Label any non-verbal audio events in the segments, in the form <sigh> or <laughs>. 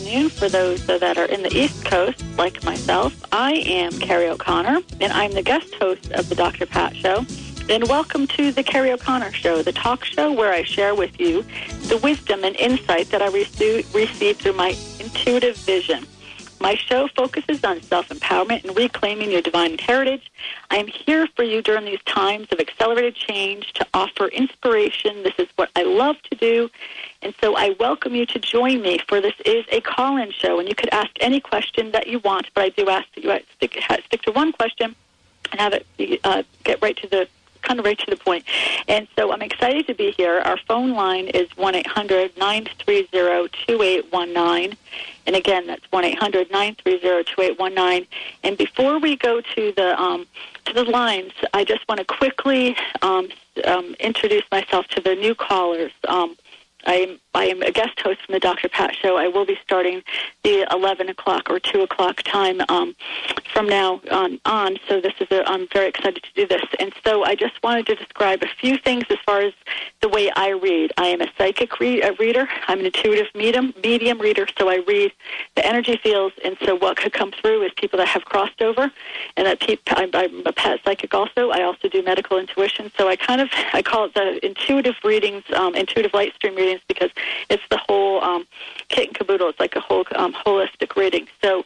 afternoon for those that are in the East Coast, like myself. I am Kerrie O'Connor, and I'm the guest host of the Dr. Pat Show. And welcome to the Kerrie O'Connor Show, the talk show where I share with you the wisdom and insight that I receive through my intuitive vision. My show focuses on self empowerment and reclaiming your divine heritage. I am here for you during these times of accelerated change to offer inspiration. This is what I love to do. And so I welcome you to join me for this is a call in show. And you could ask any question that you want, but I do ask that you stick, stick to one question and have it uh, get right to the kind of right to the point. And so I'm excited to be here. Our phone line is 1 800 930 2819. And again, that's 1 800 930 2819. And before we go to the, um, to the lines, I just want to quickly um, um, introduce myself to the new callers. Um, I'm I am a guest host from the Dr. Pat Show. I will be starting the 11 o'clock or 2 o'clock time um, from now on, on. So this is a, I'm very excited to do this. And so I just wanted to describe a few things as far as the way I read. I am a psychic a reader. I'm an intuitive medium, medium reader. So I read the energy fields. And so what could come through is people that have crossed over. And that pe- I'm, I'm a pet psychic also. I also do medical intuition. So I kind of I call it the intuitive readings, um, intuitive light stream readings because it's the whole um, kit and caboodle. It's like a whole um, holistic reading. So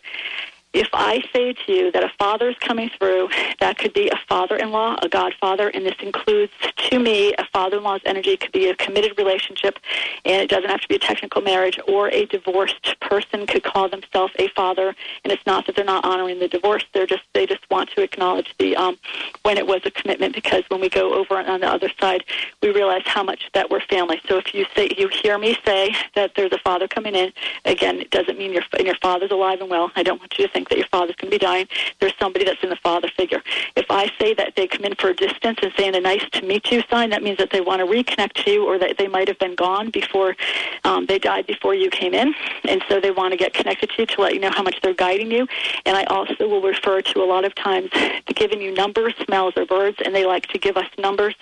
if I say to you that a father is coming through, that could be a father-in-law, a godfather, and this includes, to me, a father-in-law's energy it could be a committed relationship, and it doesn't have to be a technical marriage, or a divorced person could call themselves a father, and it's not that they're not honoring the divorce; they're just they just want to acknowledge the um, when it was a commitment, because when we go over on the other side, we realize how much that we're family. So if you say you hear me say that there's a father coming in, again, it doesn't mean your and your father's alive and well. I don't want you to think think that your father's going to be dying. There's somebody that's in the father figure. If I say that they come in for a distance and saying a nice to meet you sign, that means that they want to reconnect to you or that they might have been gone before um, they died before you came in. And so they want to get connected to you to let you know how much they're guiding you. And I also will refer to a lot of times to giving you numbers, smells, or birds, and they like to give us numbers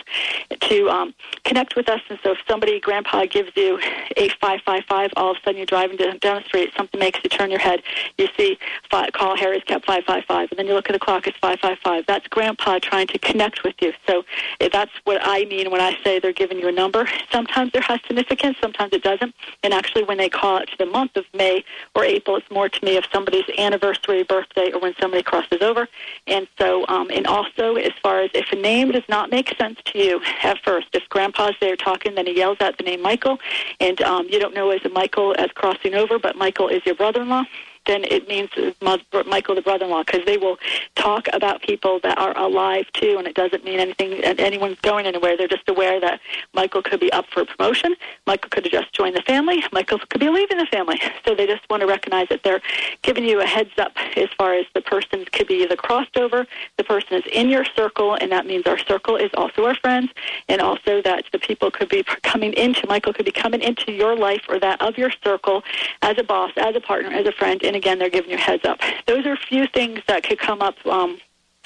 to um, connect with us. And so if somebody, grandpa, gives you a 555, all of a sudden you're driving down the street, something makes you turn your head. You see five, call Harry's kept 555, and then you look at the clock, it's 555. That's Grandpa trying to connect with you. So eh, that's what I mean when I say they're giving you a number. Sometimes there has significance, sometimes it doesn't. And actually, when they call it to the month of May or April, it's more to me of somebody's anniversary, birthday, or when somebody crosses over. And so, um, and also, as far as if a name does not make sense to you at first, if Grandpa's there talking, then he yells out the name Michael, and um, you don't know as a Michael as crossing over, but Michael is your brother-in-law then it means Michael, the brother-in-law, because they will talk about people that are alive too, and it doesn't mean anything. Anyone's going anywhere. They're just aware that Michael could be up for promotion. Michael could have just joined the family. Michael could be leaving the family. So they just want to recognize that they're giving you a heads up as far as the person could be either crossed over, the person is in your circle, and that means our circle is also our friends, and also that the people could be coming into Michael could be coming into your life or that of your circle as a boss, as a partner, as a friend and again, they're giving you heads up. Those are a few things that could come up um,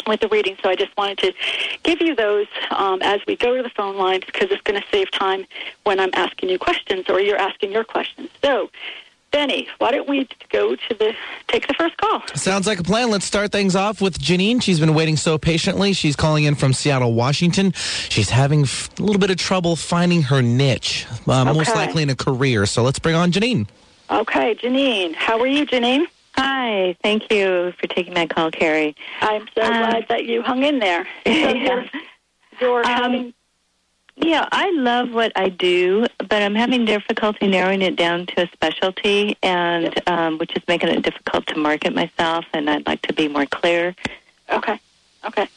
with the reading. So I just wanted to give you those um, as we go to the phone lines because it's going to save time when I'm asking you questions or you're asking your questions. So. Benny, why don't we go to the take the first call? Sounds like a plan. Let's start things off with Janine. She's been waiting so patiently. She's calling in from Seattle, Washington. She's having a little bit of trouble finding her niche, uh, okay. most likely in a career. So let's bring on Janine. Okay, Janine. How are you, Janine? Hi. Thank you for taking my call, Kerrie. I'm so um, glad that you hung in there. <laughs> So yeah. You're, you're um, having... Yeah, I love what I do, but I'm having difficulty narrowing it down to a specialty, and um, which is making it difficult to market myself. And I'd like to be more clear. Okay. Okay.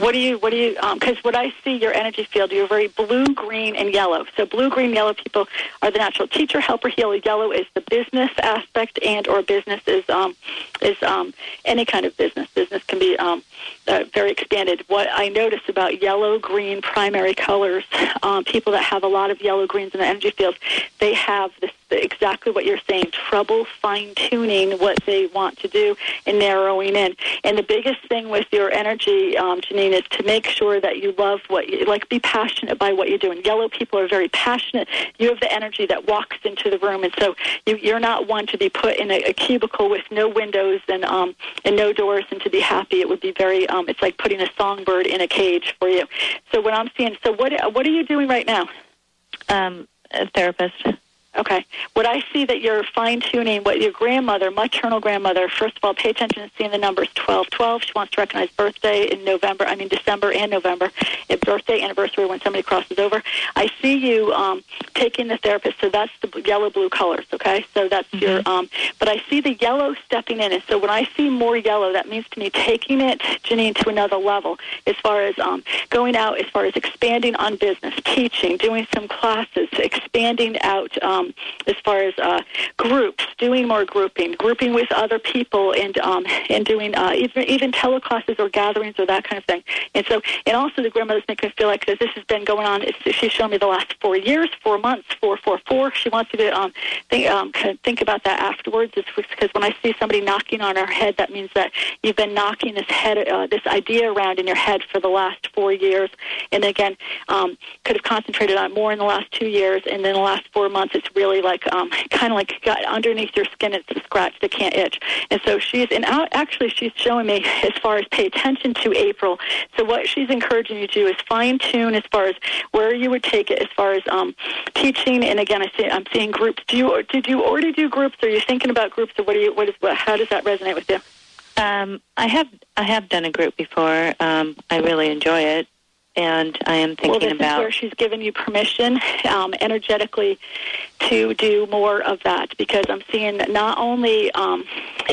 What do you, what do you, because um, what I see your energy field, you're very blue, green, and yellow. So blue, green, yellow people are the natural teacher, helper, healer. Yellow is the business aspect and or business is, um, is um, any kind of business. Business can be um, uh, very expanded. What I notice about yellow, green, primary colors, um, people that have a lot of yellow, greens in the energy field, they have this exactly what you're saying. Trouble fine tuning what they want to do and narrowing in. And the biggest thing with your energy, um, Janine, is to make sure that you love what you like. Be passionate by what you're doing. Yellow people are very passionate. You have the energy that walks into the room, and so you, you're not one to be put in a, a cubicle with no windows and um, and no doors and to be happy. It would be very. Um, it's like putting a songbird in a cage for you. So what I'm seeing. So what what are you doing right now? Um, a therapist. Okay. What I see that you're fine tuning what your grandmother, maternal grandmother, first of all, pay attention to seeing the numbers 12. 12, she wants to recognize birthday in November, I mean December and November, a birthday, anniversary when somebody crosses over. I see you um, taking the therapist, so that's the yellow blue colors, okay? So that's mm-hmm. your, um, but I see the yellow stepping in, and so when I see more yellow, that means to me taking it, Janine, to another level as far as um, going out, as far as expanding on business, teaching, doing some classes, expanding out. Um, um, as far as uh, groups, doing more grouping, grouping with other people, and um, and doing uh, even even teleclasses or gatherings or that kind of thing. And so, and also the grandmothers make me feel like this has been going on. She's shown me the last four years, four months, four, four, four. She wants you to um, think um, think about that afterwards. It's because when I see somebody knocking on our head, that means that you've been knocking this head, uh, this idea around in your head for the last four years, and again, um, could have concentrated on more in the last two years, and then the last four months, it's really like um, <laughs> kind of like got underneath your skin. It's a scratch that can't itch. And so she's and actually she's showing me <laughs> as far as pay attention to April. So what she's encouraging you to do is fine tune as far as where you would take it as far as um, teaching. And again, I see I'm seeing groups. Do you did you already do groups? Are you thinking about groups? Or what do you what is what, how does that resonate with you? Um, I have I have done a group before. Um, I really enjoy it and I am thinking well, this about is where she's given you permission um, energetically to do more of that because I'm seeing that not only um,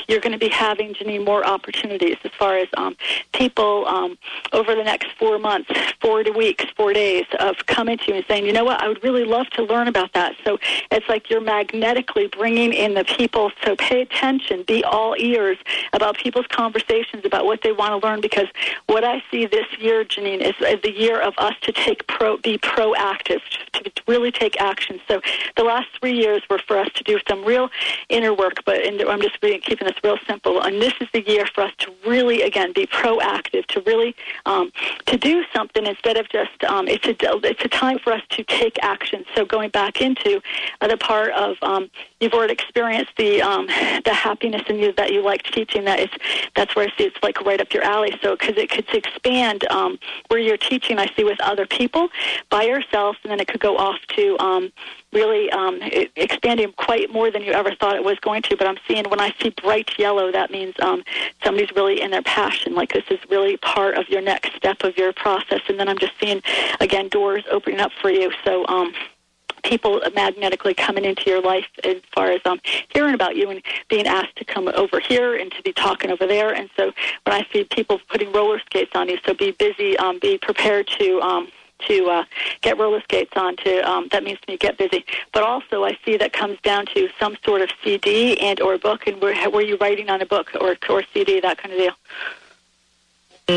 you're going to be having Janine more opportunities as far as um, people um, over the next four months, four weeks, four days of coming to you and saying, you know what, I would really love to learn about that. So it's like you're magnetically bringing in the people. So pay attention, be all ears about people's conversations about what they want to learn because what I see this year, Janine, is, is the year of us to take pro, be proactive, to really take action. So the last three years were for us to do some real inner work, but I'm just keeping this real simple. And this is the year for us to really, again, be proactive, to really um, to do something instead of just um, it's a it's a time for us to take action. So going back into uh, the part of um, you've already experienced the um, the happiness in you that you liked teaching. That is that's where I see it's like right up your alley. So because it could expand um, where you're teaching I see with other people by yourself, and then it could go off to um, really um, expanding quite more than you ever thought it was going to. But I'm seeing when I see bright yellow, that means um, somebody's really in their passion. Like this is really part of your next step of your process. And then I'm just seeing again doors opening up for you. So. Um, people magnetically coming into your life as far as um, hearing about you and being asked to come over here and to be talking over there. And so when I see people putting roller skates on you, so be busy, um, be prepared to. Um, to uh, get roller skates on to um, that means to me get busy but also i see that comes down to some sort of cd and or book and were, were you writing on a book or, or cd that kind of deal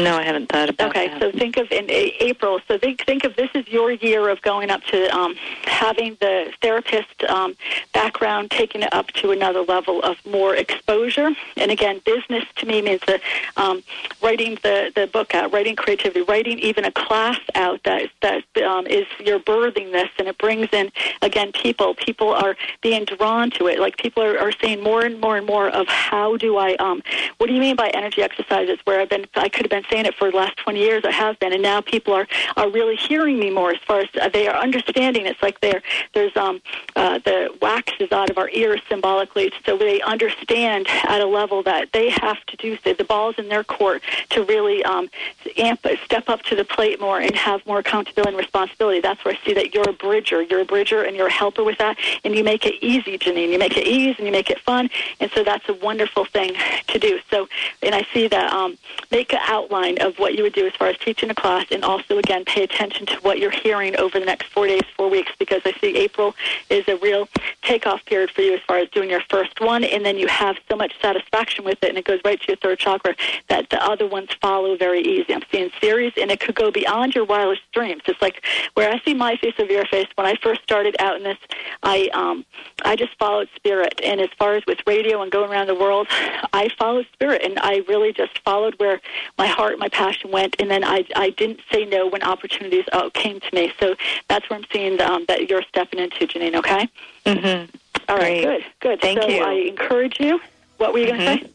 no, I haven't thought about okay, that. Okay, so think of in April. So think think of this is your year of going up to um, having the therapist um, background, taking it up to another level of more exposure. And again, business to me means the um, writing the the book out, writing creativity, writing even a class out that that um, is you're birthing this, and it brings in again people. People are being drawn to it. Like people are, are saying more and more and more of how do I um, what do you mean by energy exercises? Where I've been, I could have been saying it for the last 20 years. I have been, and now people are are really hearing me more as far as uh, they are understanding. It's like they're there's um uh, the wax is out of our ears symbolically, so they understand at a level that they have to do so. The ball's in their court to really um amp step up to the plate more and have more accountability and responsibility. That's where I see that you're a bridger. You're a bridger, and you're a helper with that, and you make it easy, Janine. You make it easy, and you make it fun, and so that's a wonderful thing to do. So, and I see that um make an outline of what you would do as far as teaching a class, and also again pay attention to what you're hearing over the next four days, four weeks, because I see April is a real takeoff period for you as far as doing your first one, and then you have so much satisfaction with it, and it goes right to your third chakra that the other ones follow very easy. I'm seeing series, and it could go beyond your wireless dreams. It's like where I see my face of your face. When I first started out in this, I um, I just followed spirit, and as far as with radio and going around the world, I followed spirit, and I really just followed where my heart, my passion went, and then I I didn't say no when opportunities uh, came to me. So that's where I'm seeing um, that you're stepping into, Janine. Okay. Mm-hmm. All right. Great. Good. Good. Thank so you. I encourage you. What were you going to say?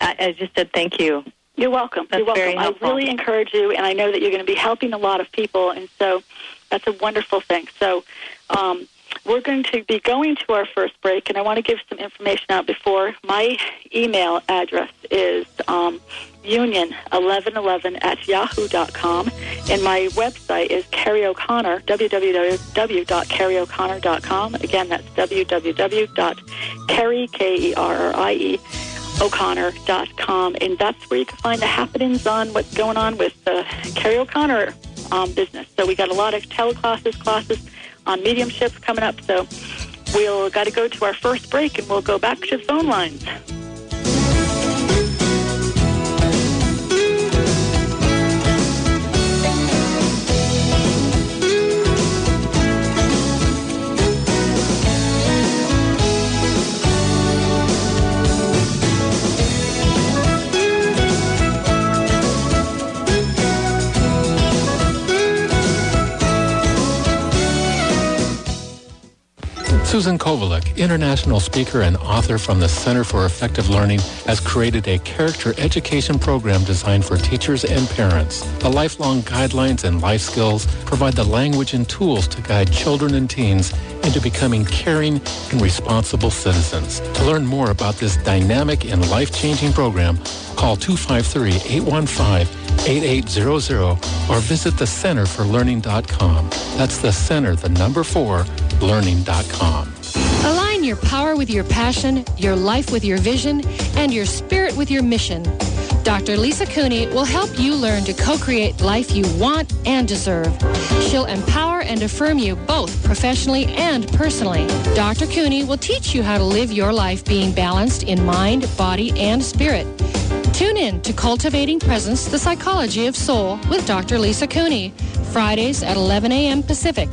I, I just said thank you. You're welcome. That's You're welcome. I really encourage you, and I know that you're going to be helping a lot of people, and so that's a wonderful thing. So um, we're going to be going to our first break, and I want to give some information out before. My email address is um, union1111 at yahoo.com, and my website is Kerrie O'Connor, www.kerrieoconnor.com. Again, that's www.kerrie, K-E-R-R-I-E, O'Connor.com, and that's where you can find the happenings on what's going on with the Kerrie O'Connor um, business. So we got a lot of teleclasses, classes on mediumship coming up. So we'll got to go to our first break, and we'll go back to phone lines. Susan Kovalik, international speaker and author from the Center for Effective Learning, has created a character education program designed for teachers and parents. The lifelong guidelines and life skills provide the language and tools to guide children and teens into becoming caring and responsible citizens. To learn more about this dynamic and life-changing program, call 253-815-8800 or visit the Center That's the center, the number four, learning.com. Your power with your passion, your life with your vision, and your spirit with your mission. Dr. Lisa Cooney will help you learn to co-create life you want and deserve. She'll empower and affirm you both professionally and personally. Dr. Cooney will teach you how to live your life being balanced in mind, body, and spirit. Tune in to Cultivating Presence, the Psychology of Soul with Dr. Lisa Cooney, Fridays at 11 a.m. Pacific.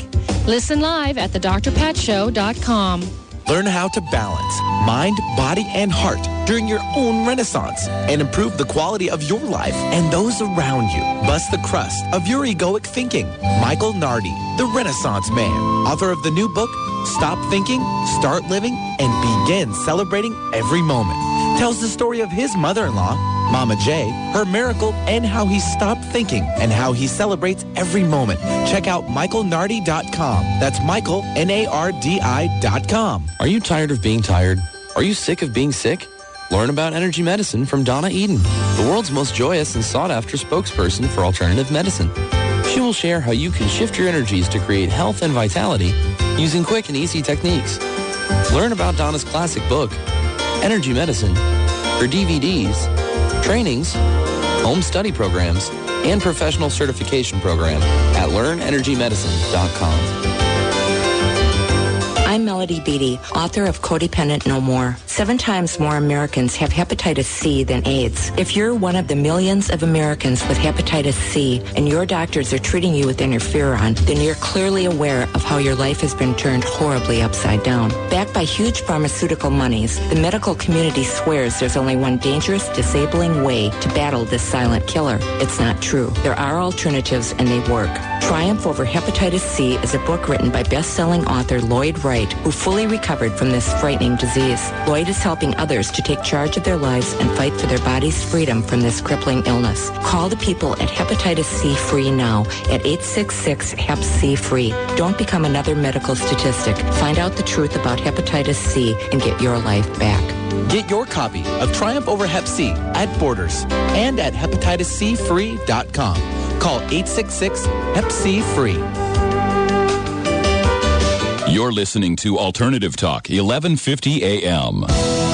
Listen live at thedrpatshow.com. Learn how to balance mind, body, and heart during your own renaissance and improve the quality of your life and those around you. Bust the crust of your egoic thinking. Michael Nardi, the Renaissance Man, author of the new book, Stop Thinking, Start Living, and Begin Celebrating Every Moment, tells the story of his mother-in-law, Mama J, her miracle, and how he stopped thinking and how he celebrates every moment. Check out michaelnardi.com. That's Michael, N-A-R-D-I dot com. Are you tired of being tired? Are you sick of being sick? Learn about energy medicine from Donna Eden, the world's most joyous and sought after spokesperson for alternative medicine. She will share how you can shift your energies to create health and vitality using quick and easy techniques. Learn about Donna's classic book, Energy Medicine, her DVDs, trainings, home study programs, and professional certification program at learnenergymedicine.com. I'm Melody Beattie, author of Codependent No More. Seven times more Americans have hepatitis C than AIDS. If you're one of the millions of Americans with hepatitis C and your doctors are treating you with interferon, then you're clearly aware of how your life has been turned horribly upside down. Backed by huge pharmaceutical monies, the medical community swears there's only one dangerous, disabling way to battle this silent killer. It's not true. There are alternatives and they work. Triumph Over Hepatitis C is a book written by best-selling author Lloyd Wright, who fully recovered from this frightening disease. Lloyd is helping others to take charge of their lives and fight for their body's freedom from this crippling illness. Call the people at Hepatitis C Free now at 866-HEP-C-FREE. Don't become another medical statistic. Find out the truth about hepatitis C and get your life back. Get your copy of Triumph Over Hep C at Borders and at hepatitiscfree.com. Call 866-HEP-C-FREE. You're listening to Alternative Talk, 1150 AM.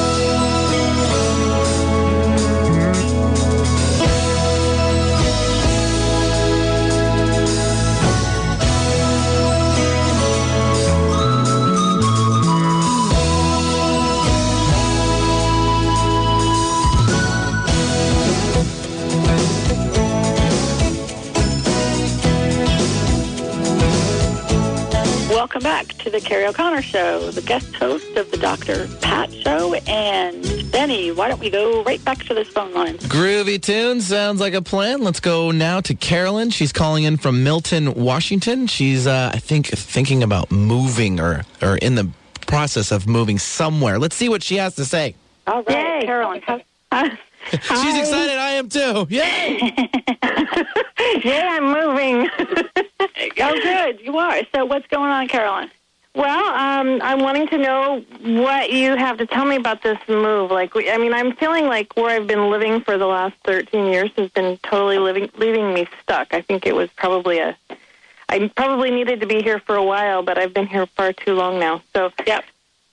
To the Kerrie O'Connor Show, the guest host of the Dr. Pat Show. And Benny, why don't we go right back to this phone line? Groovy tune sounds like a plan. Let's go now to Carolyn. She's calling in from Milton, Washington. She's, uh, I think, thinking about moving or or in the process of moving somewhere. Let's see what she has to say. All right, Yay. Carolyn. How, <laughs> She's excited. I am too. Yay! <laughs> Yeah, I'm moving. <laughs> oh, good. You are. So, what's going on, Carolyn? Well, um, I'm wanting to know what you have to tell me about this move. Like, we- I mean, I'm feeling like where I've been living for the last 13 years has been totally living, leaving me stuck. I think it was probably a. I probably needed to be here for a while, but I've been here far too long now. So, Yep.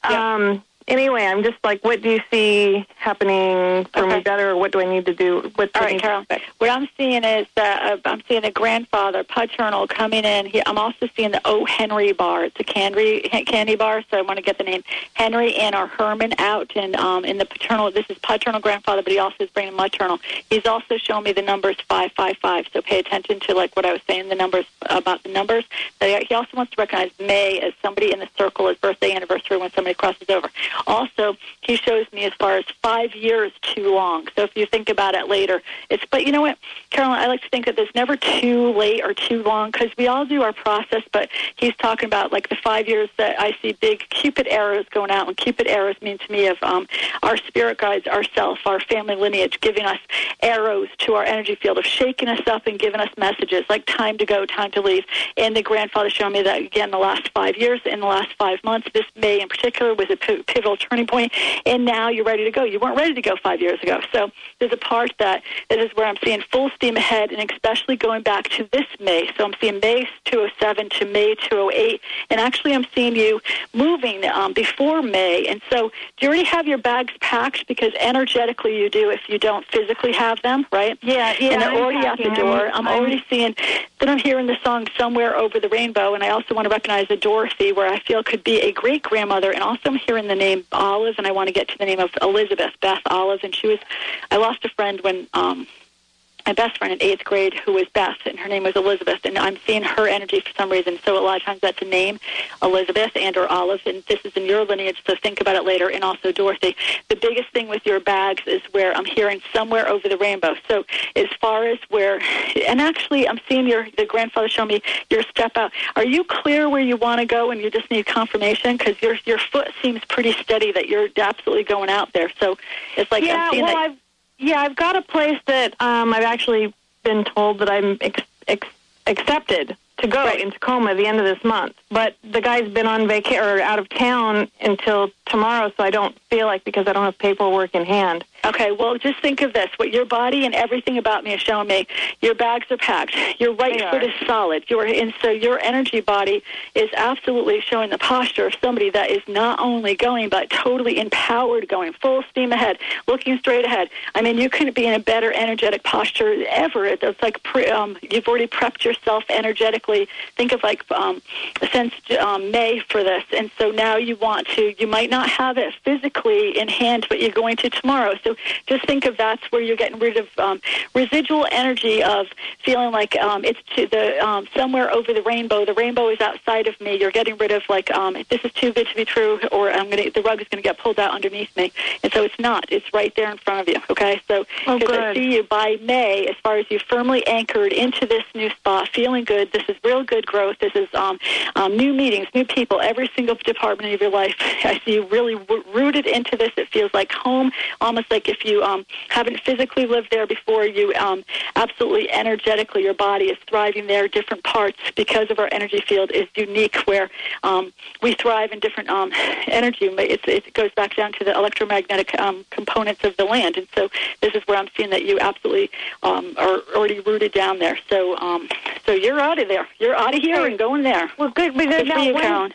Yep. um, anyway, I'm just like, what do you see happening for Okay. me better? Or what do I need to do? What All right, Carolyn. What I'm seeing is that uh, I'm seeing a grandfather paternal coming in. He, I'm also seeing the O. Henry bar. It's a candy candy bar, so I want to get the name Henry and or Herman out and um, in the paternal. This is paternal grandfather, but he also is bringing maternal. He's also showing me the numbers five five five. So pay attention to like what I was saying, the numbers about the numbers. He also wants to recognize May as somebody in the circle, as birthday anniversary when somebody crosses over. Also, he shows me as far as five years too long. So if you think about it later, it's. But you know what, Carolyn, I like to think that there's never too late or too long because we all do our process. But he's talking about like the five years that I see big Cupid arrows going out, and Cupid arrows mean to me of um, our spirit guides, ourself, our family lineage, giving us arrows to our energy field of shaking us up and giving us messages like time to go, time to leave. And the grandfather showed me that again the last five years, in the last five months, this May in particular was a p- pivotal turning point, and now you're ready to go. You weren't ready to go five years ago. So there's a part that this is where I'm seeing full steam ahead, and especially going back to this May. So I'm seeing May 207 to May 208, and actually I'm seeing you moving um, before May. And so do you already have your bags packed? Because energetically you do if you don't physically have them, right? Yeah, yeah. and they're I'm already out the door. I'm- I'm, already seeing that I'm hearing the song "Somewhere Over the Rainbow," and I also want to recognize a Dorothy, where I feel could be a great grandmother, and also I'm hearing the name Olive, and I want to get to the name of Elizabeth Beth Olive, and she was. I lost a friend when. um my best friend in eighth grade who was Beth, and her name was Elizabeth, and I'm seeing her energy for some reason. So a lot of times that's a name, Elizabeth and or Olive, and this is in your lineage. So think about it later. And also Dorothy. The biggest thing with your bags is where I'm hearing somewhere over the rainbow. So as far as where, and actually I'm seeing your the grandfather show me your step out. Are you clear where you want to go, and you just need confirmation because your your foot seems pretty steady that you're absolutely going out there. So it's like yeah, I'm seeing well, that. I've yeah, I've got a place that um, I've actually been told that I'm ex- ex- accepted to go Right. in Tacoma at the end of this month. But the guy's been on vacation or out of town until tomorrow, so I don't feel like because I don't have paperwork in hand. Okay, well, just think of this. What your body and everything about me is showing me, your bags are packed. Your right They foot are. is solid. Your and so your energy body is absolutely showing the posture of somebody that is not only going but totally empowered, going full steam ahead, looking straight ahead. I mean, you couldn't be in a better energetic posture ever. It's like pre, um, you've already prepped yourself energetically. Think of like um, since um, May for this, and so now you want to. You might not have it physically in hand, but you're going to tomorrow. So just think of that's where you're getting rid of um, residual energy of feeling like um, it's to the um, somewhere over the rainbow. The rainbow is outside of me. You're getting rid of like um, this is too good to be true, or I'm gonna the rug is gonna get pulled out underneath me, and so it's not. It's right there in front of you. Okay, so Oh, I see you by May, as far as you firmly anchored into this new spot, feeling good. This is real good growth. This is um, um, new meetings, new people, every single department of your life. <laughs> I see you really w- rooted into this. It feels like home, almost like if you um, haven't physically lived there before, you um, absolutely energetically, your body is thriving there. Different parts, because of our energy field, is unique where um, we thrive in different um, energy. It's, it goes back down to the electromagnetic um, components of the land. And so this is where I'm seeing that you absolutely um, are already rooted down there. So um, so you're out of there. You're out of here and going there. Well, good because Good now you, one,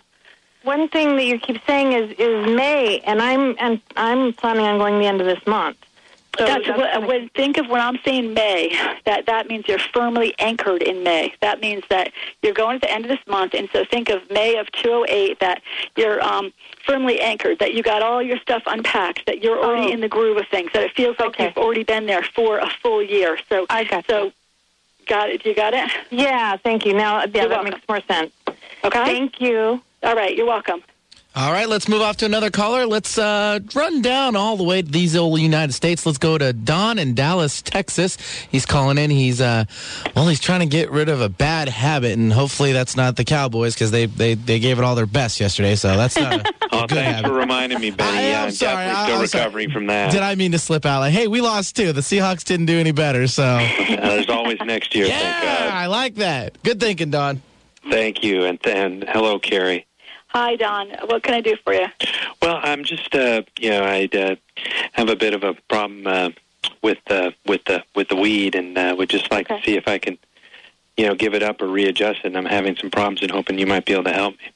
one thing that you keep saying is is May, and I'm and I'm planning on going the end of this month. So that's, what, kinda- when think of when I'm saying May. That that means you're firmly anchored in May. That means that you're going at the end of this month, and so think of May of 208. That you're um, firmly anchored. That you got all your stuff unpacked. That you're already Oh. in the groove of things. That it feels like Okay. you've already been there for a full year. So I got so. Got it. You got it. yeah, thank you. Now, yeah, You're that welcome. makes more sense. Okay. Thank you. All right, you're welcome. All right, let's move off to another caller. Let's uh, run down all the way to these old United States. Let's go to Don in Dallas, Texas. He's calling in. He's uh, well, he's trying to get rid of a bad habit, and hopefully that's not the Cowboys because they, they they gave it all their best yesterday. So that's not. A, <laughs> oh, good thanks habit. for reminding me, Benny. I yeah, am I'm sorry. I- still I'm sorry. recovering from that. Did I mean to slip out? Like, hey, we lost too. The Seahawks didn't do any better. So <laughs> Uh, there's always next year. Thank yeah. I like that. Good thinking, Don. Thank you, and and hello, Kerrie. Hi, Don. What can I do for you? Well, I'm just, uh, you know, I uh, have a bit of a problem uh, with uh, with the with the weed, and uh, would just like Okay. to see if I can, you know, give it up or readjust it. And I'm having some problems, and hoping you might be able to help me.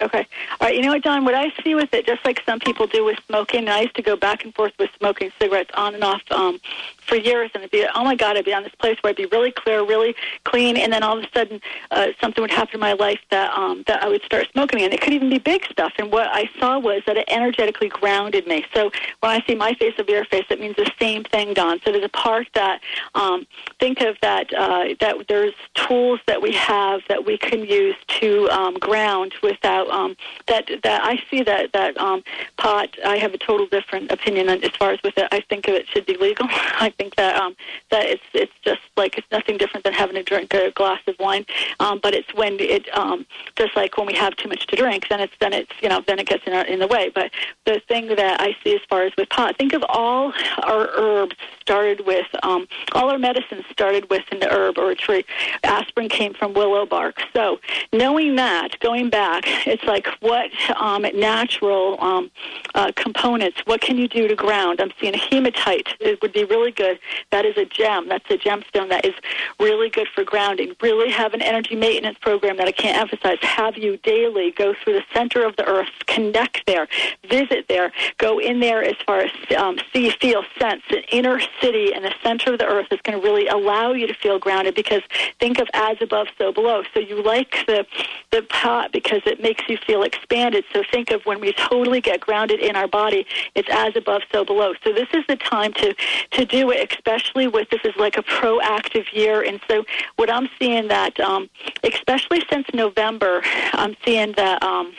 Okay. All right. You know what, Don? What I see with it, just like some people do with smoking, and I used to go back and forth with smoking cigarettes on and off um, for years, and it'd be, oh my God, I'd be on this place where I'd be really clear, really clean, and then all of a sudden uh, something would happen in my life that um, that I would start smoking, and it could even be big stuff. And what I saw was that it energetically grounded me. So when I see my face of your face, it means the same thing, Don. So there's a part that um, think of that uh, that there's tools that we have that we can use to um, ground without um, that that I see that that um, pot. I have a total different opinion as far as with it. I think it should be legal. <laughs> I think that um, that it's it's just like it's nothing different than having a drink a glass of wine. Um, but it's when it um, just like when we have too much to drink, then it's then it's you know then it gets in our, in the way. But the thing that I see as far as with pot, think of all our herbs started with um, all our medicines started with an herb or a tree. Aspirin came from willow bark. So knowing that, going back, it's like what um, natural um, uh, components, what can you do to ground? I'm seeing hematite. It would be really good. That is a gem. That's a gemstone that is really good for grounding. Really have an energy maintenance program that I can't emphasize. Have you daily go through the center of the earth, connect there, visit there, go in there as far as um, see, feel, sense. An inner city in the center of the earth is going to really allow you to feel grounded because think of as above, so below. So you like the the pot because it makes you feel expanded. So think of when we totally get grounded in our body, it's as above, so below. So this is the time to to do it, especially with this is like a proactive year. And so what I'm seeing that, um, especially since November, I'm seeing that. Um,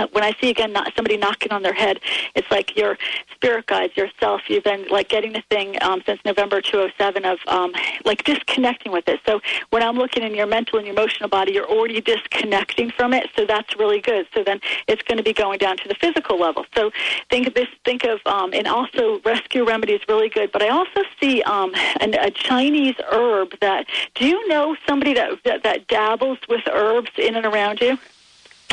uh, when I see again not, somebody knocking on their head, it's like your spirit guides, yourself. You've been like getting the thing um, since November 2007 of um, like disconnecting with it. So when I'm looking in your mental and your emotional body, you're already disconnecting from it. So that's really good. So then it's going to be going down to the physical level. So think of this. Think of um, and also rescue remedy is really good. But I also see um, an, a Chinese herb that. Do you know somebody that, that that dabbles with herbs in and around you?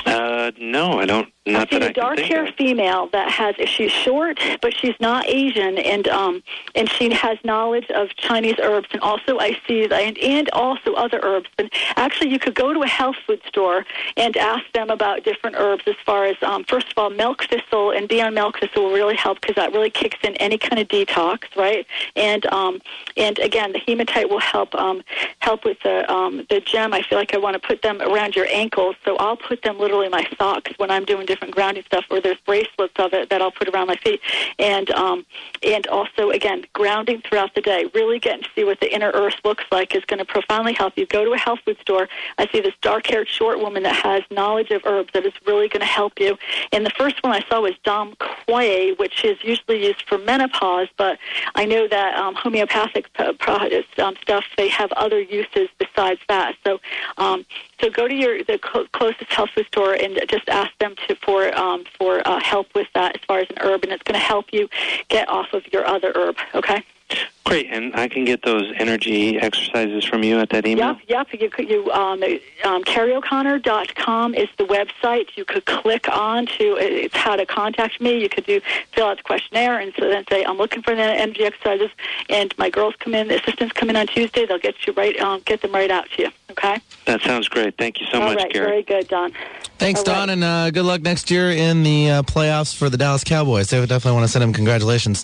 Uh, no, I don't. Not I see that I a dark can think hair female that has she's short, but she's not Asian, and um and she has knowledge of Chinese herbs, and also I see and and also other herbs. And actually, you could go to a health food store and ask them about different herbs. As far as um, first of all, milk thistle and beyond milk thistle will really help because that really kicks in any kind of detox, right? And um and again, the hematite will help um help with the um the gem. I feel like I want to put them around your ankles, so I'll put them literally my socks when I'm doing different grounding stuff, or there's bracelets of it that I'll put around my feet, and um, and also again grounding throughout the day. Really getting to see what the inner earth looks like is going to profoundly help you. Go to a health food store. I see this dark-haired short woman that has knowledge of herbs that is really going to help you. And the first one I saw was dong quai, which is usually used for menopause, but I know that um, homeopathic p- products, um, stuff they have other uses besides that. So um, so go to your the cl- closest health food store and just ask them to for um, for uh, help with that as far as an herb, and it's going to help you get off of your other herb. Okay. Great, and I can get those energy exercises from you at that email. Yep, yep. You could you um, um, kerrieoconnor.com is the website. You could click on to it's how to contact me. You could do fill out the questionnaire and so then say I'm looking for the energy exercises. And my girls come in, the assistants come in on Tuesday. They'll get you right um, get them right out to you. Okay. That sounds great. Thank you so All much, right. Gary. Very good, Don. Thanks, All right. Don, and uh, good luck next year in the uh, playoffs for the Dallas Cowboys. They would definitely want to send him congratulations.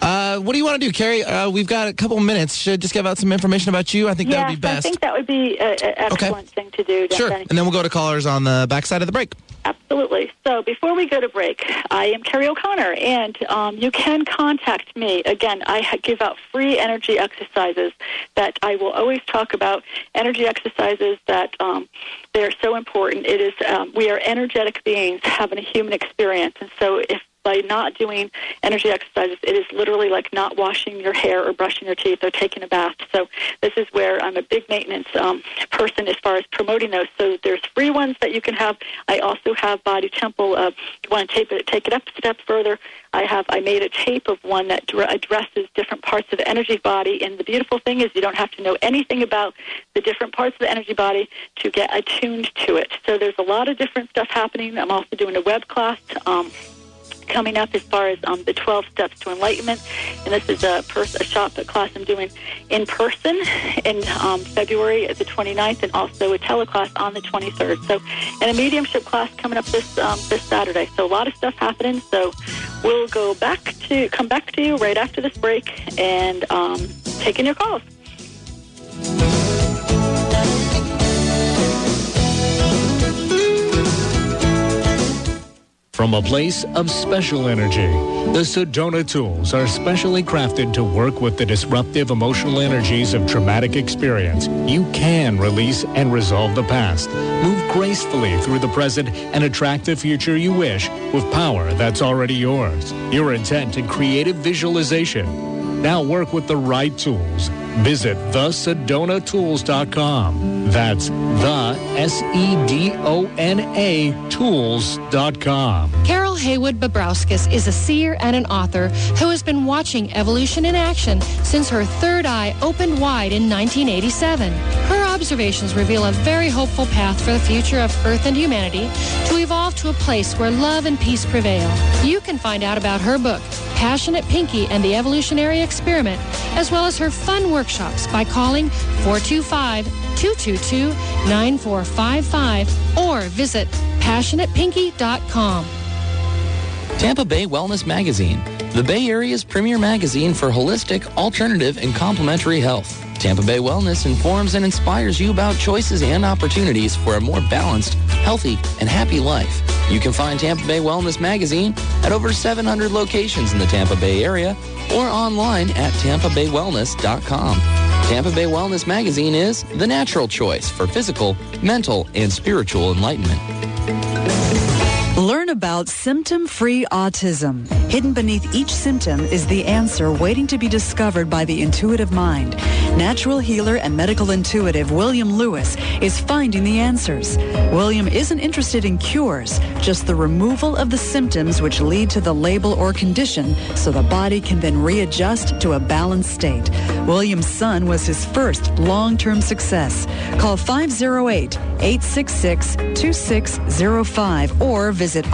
Uh, what do you want to do, Kerrie? Uh, we've got a couple minutes. Should just give out some information about you. I think that would be best. I think that would be an excellent thing to do. sure, and then we'll go to callers on the backside of the break. Absolutely. So before we go to break, I am Kerrie O'Connor, and um, you can contact me. Again, I give out free energy exercises that I will always talk about energy exercises exercises that um, they're so important. It is um, we are energetic beings having a human experience, and so if by not doing energy exercises, it is literally like not washing your hair or brushing your teeth or taking a bath. So this is where I'm a big maintenance um, person as far as promoting those. So there's free ones that you can have. I also have Body Temple. Uh, you want to take it, take it up a step further. I have I made a tape of one that addresses different parts of the energy body. And the beautiful thing is you don't have to know anything about the different parts of the energy body to get attuned to it. So there's a lot of different stuff happening. I'm also doing a web class. Um, coming up as far as um, the 12 steps to enlightenment. And this is a, pers- a shop class I'm doing in person in um, February the 29th and also a teleclass on the 23rd. So, and a mediumship class coming up this um, this Saturday. So a lot of stuff happening. So we'll go back to come back to you right after this break and um, taking your calls. From a place of special energy, the Sedona tools are specially crafted to work with the disruptive emotional energies of traumatic experience. You can release and resolve the past, move gracefully through the present, and attract the future you wish with power that's already yours. Your intent and creative visualization. Now work with the right tools Visit thesedonatools.com. That's the S-E-D-O-N-A tools.com. Carol Haywood Babrowskis is a seer and an author who has been watching evolution in action since her third eye opened wide in 1987. Her observations reveal a very hopeful path for the future of Earth and humanity to evolve to a place where love and peace prevail. You can find out about her book, Passionate Pinky and the Evolutionary Experiment, as well as her fun workshops by calling 425-222-9455 or visit passionatepinky.com. Tampa Bay Wellness Magazine, the Bay Area's premier magazine for holistic, alternative, and complementary health. Tampa Bay Wellness informs and inspires you about choices and opportunities for a more balanced, healthy, and happy life. You can find Tampa Bay Wellness Magazine at over 700 locations in the Tampa Bay area or online at tampabaywellness.com. Tampa Bay Wellness Magazine is the natural choice for physical, mental, and spiritual enlightenment. Learn about symptom-free autism. Hidden beneath each symptom is the answer waiting to be discovered by the intuitive mind. Natural healer and medical intuitive William Lewis is finding the answers. William isn't interested in cures, just the removal of the symptoms which lead to the label or condition so the body can then readjust to a balanced state. William's son was his first long-term success. Call 508-866-2605 or visit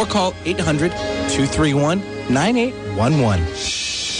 or call 800-231-9811.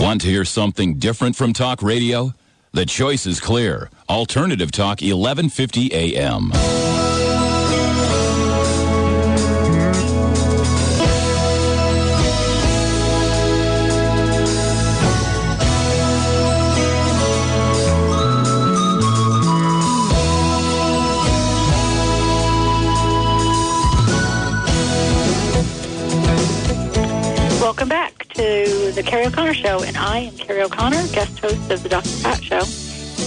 Want to hear something different from talk radio? The choice is clear. Alternative Talk 1150 AM. O'Connor Show, and I am Kerrie O'Connor, guest host of the Dr. Pat Show.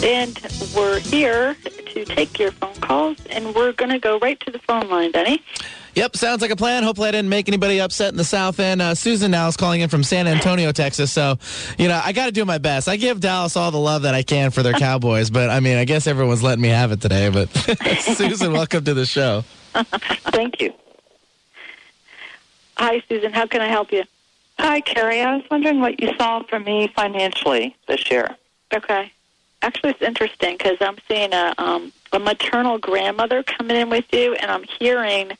And we're here to take your phone calls, and we're going to go right to the phone line, Benny. Yep, sounds like a plan. Hopefully, I didn't make anybody upset in the South End. Uh, Susan now is calling in from San Antonio, Texas. So, you know, I got to do my best. I give Dallas all the love that I can for their <laughs> Cowboys, but I mean, I guess everyone's letting me have it today. But <laughs> Susan, welcome to the show. <laughs> Thank you. Hi, Susan. How can I help you? Hi, Kerrie. I was wondering what you saw for me financially this year. Okay. Actually, it's interesting because I'm seeing a um, a maternal grandmother coming in with you, and I'm hearing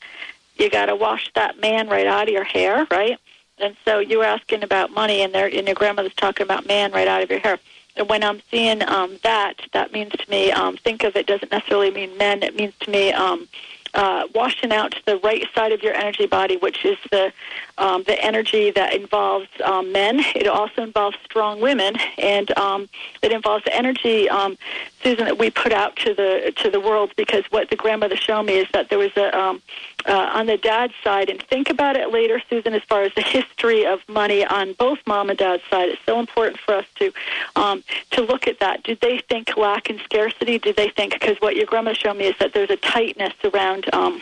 you got to wash that man right out of your hair, right? And so you were asking about money, and there, and your grandmother's talking about man right out of your hair. And when I'm seeing um, that, that means to me, um, think of it doesn't necessarily mean men. It means to me um, uh, washing out the right side of your energy body, which is the um, the energy that involves um, men. It also involves strong women, and um, it involves the energy, um, Susan, that we put out to the to the world. Because what the grandmother showed me is that there was a um, uh, on the dad's side, and think about it later, Susan, as far as the history of money on both mom and dad's side. It's so important for us to um, to look at that. Did they think lack and scarcity? Did they think because what your grandma showed me is that there's a tightness around. Um,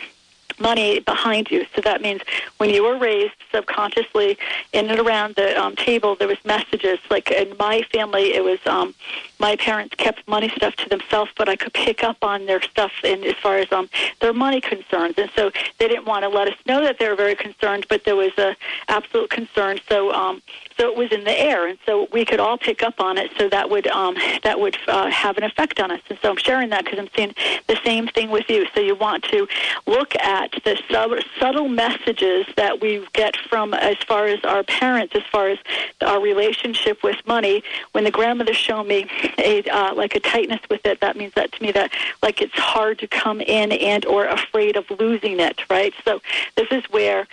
money behind you. So that means when you were raised subconsciously in and around the um, table, there was messages. Like in my family, it was um, my parents kept money stuff to themselves, but I could pick up on their stuff in as far as um, their money concerns, and so they didn't want to let us know that they were very concerned, but there was a absolute concern. So um, so it was in the air, and so we could all pick up on it. So that would um, that would uh, have an effect on us. And so I'm sharing that because I'm seeing the same thing with you. So you want to look at the sub- subtle messages that we get from as far as our parents, as far as our relationship with money. When the grandmother showed me a uh, like a tightness with it, that means that to me that like it's hard to come in and or afraid of losing it. Right. So this is where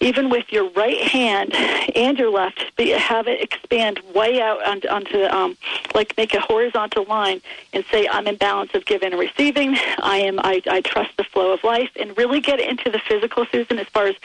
even with your right hand and your left have it expand way out onto, onto um, like make a horizontal line and say I'm in balance of giving and receiving. I am I, I trust the flow of life and really get into the physical, Susan, as far as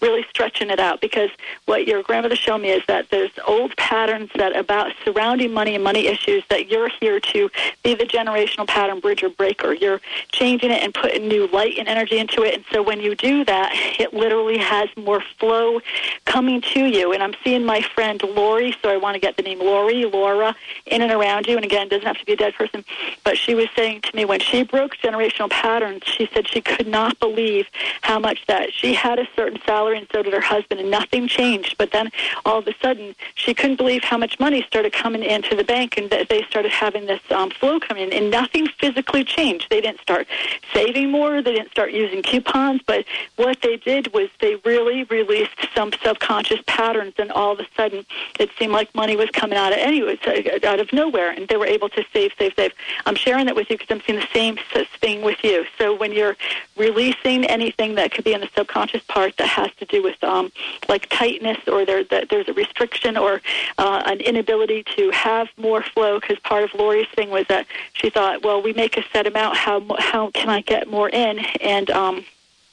really stretching it out. Because what your grandmother showed me is that there's old patterns that about surrounding money and money issues that you're here to be the generational pattern bridge or breaker. You're changing it and putting new light and energy into it. And so when you do that, it literally has more flow coming to you. And I'm seeing my friend Lori, so I want to get the name Lori, Laura, in and around you. And again, it doesn't have to be a dead person, but she was saying to me when she broke generational patterns, she said she could not believe how much that she had a certain salary and so did her husband, and nothing changed. But then all of a sudden, she couldn't believe how much money started coming into the bank, and that they started having this um, flow come in, and nothing physically changed. They didn't start saving more, they didn't start using coupons, but what they did was they really released some subconscious patterns, and all of a sudden, it seemed like money was coming out of anyway, out of nowhere, and they were able to save, save, save. I'm sharing that with you because I'm seeing the same thing with you. So when you're releasing anything that could be in the subconscious part that has to do with um, like tightness or there, that there's a restriction or uh, an inability to have more flow, because part of Lori's thing was that she thought, well, we make a set amount, how how can I get more in? And um,